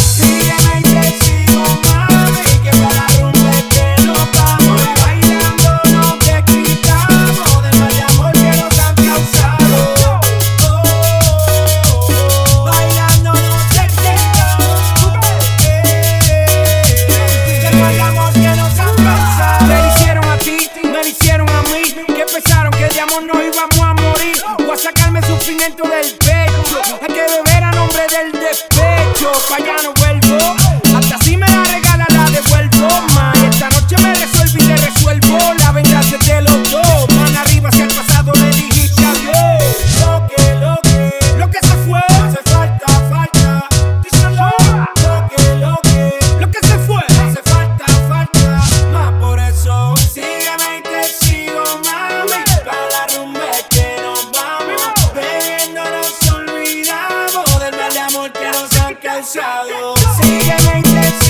Sigue me intrecido, y Que para rumbo es que nos vamos. Bailando no te quitamos. Desmayamos que nos han causado. Oh, Bailando nos te quitamos. Desmayamos que nos han causado. Me lo hicieron a ti, me lo hicieron a mí. Que pensaron que de amor no íbamos a morir. O a sacarme sufrimiento del pecho. Hay que beber a nombre del despedido yo allá no vuelvo. Si ella me ingresa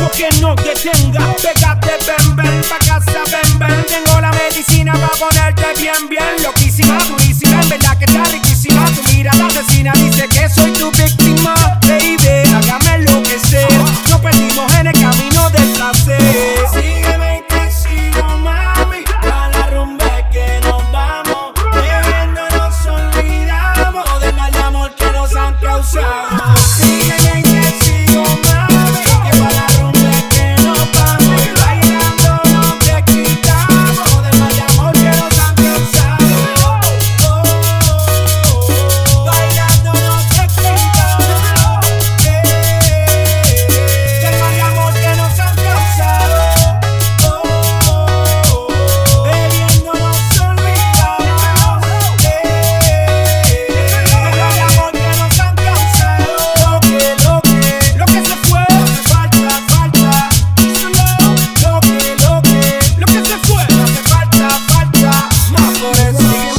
porque no te tenga. Pégate, ven, ven, pa' casa, ven, ven. Tengo la medicina pa' ponerte bien, bien. Loquísima, durísima, en verdad que está riquísima. Tu mira, mirada asesina dice que soy tu víctima. Baby, hágame enloquecer. Nos perdimos en el camino del placer. Sígueme y te sigo, mami. A la rumba es que nos vamos. Bebiendo nos olvidamos del mal amor que nos han causado. Sígueme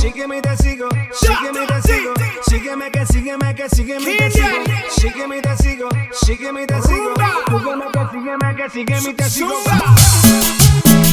Sígueme y te sigo, sígueme y te sigo, sígueme que sígueme que sígueme y te sigo, sígueme y te sigo, sígueme y te sigo, sígueme que sígueme que sígueme y te sigo.